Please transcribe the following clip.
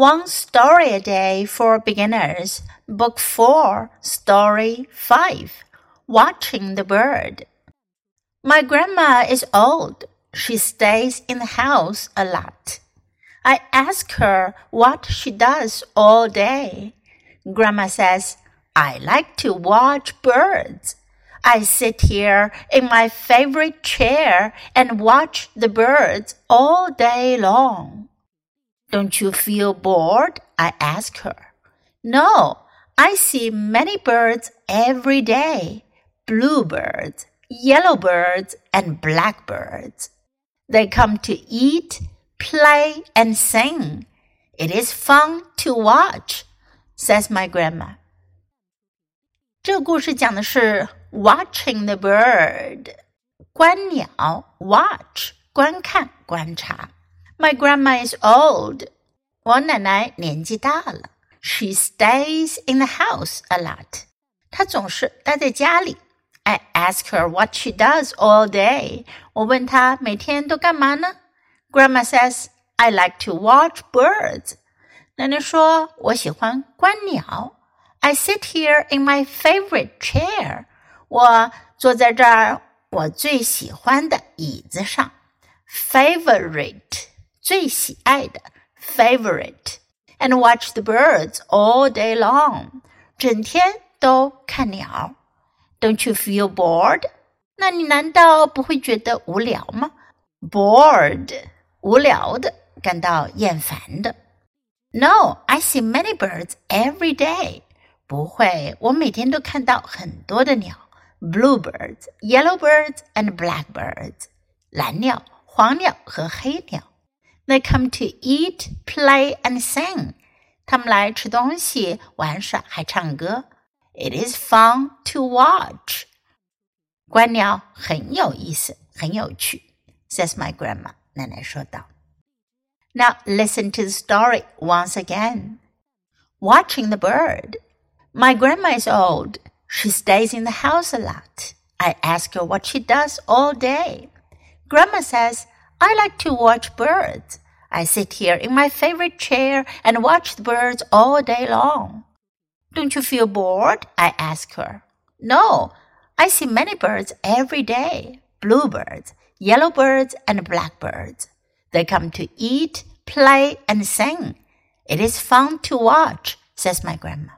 One Story a Day for Beginners, Book 4, Story 5 Watching the Bird. My grandma is old. She stays in the house a lot. I ask her what she does all day. Grandma says, I like to watch birds. I sit here in my favorite chair and watch the birds all day long. Don't you feel bored? I ask her. No, I see many birds every day. Bluebirds, yellowbirds, and blackbirds. They come to eat, play, and sing. It is fun to watch, says my grandma. 这个故事讲的是 watching the bird，观鸟，watch 观看观察。 my grandma is old. 我奶奶年纪大了。She stays in the house a lot. 她总是待在家里。I ask her what she does all day. 我问她每天都干嘛呢？Grandma says I like to watch birds. 奶奶说我喜欢观鸟。I sit here in my favorite chair. 我坐在这儿我最喜欢的椅子上。Favorite 最喜爱的 favorite and watch the birds all day long，整天都看鸟。Don't you feel bored？那你难道不会觉得无聊吗？Bored，无聊的，感到厌烦的。No, I see many birds every day。不会，我每天都看到很多的鸟，bluebirds, yellowbirds and blackbirds，蓝鸟、黄鸟和黑鸟。 they come to eat, play, and sing. 他们来吃东西、玩耍，还唱歌。It is fun to watch. 观鸟很有意思，很有趣，says my grandma. 奶奶说道。Now listen to the story once again. Watching the bird. My grandma is old. She stays in the house a lot. I ask her what she does all day. Grandma says I like to watch birds. I sit here in my favorite chair and watch the birds all day long. Don't you feel bored? I ask her. No, I see many birds every day bluebirds, yellowbirds, and blackbirds. They come to eat, play, and sing. It is fun to watch, says my grandma.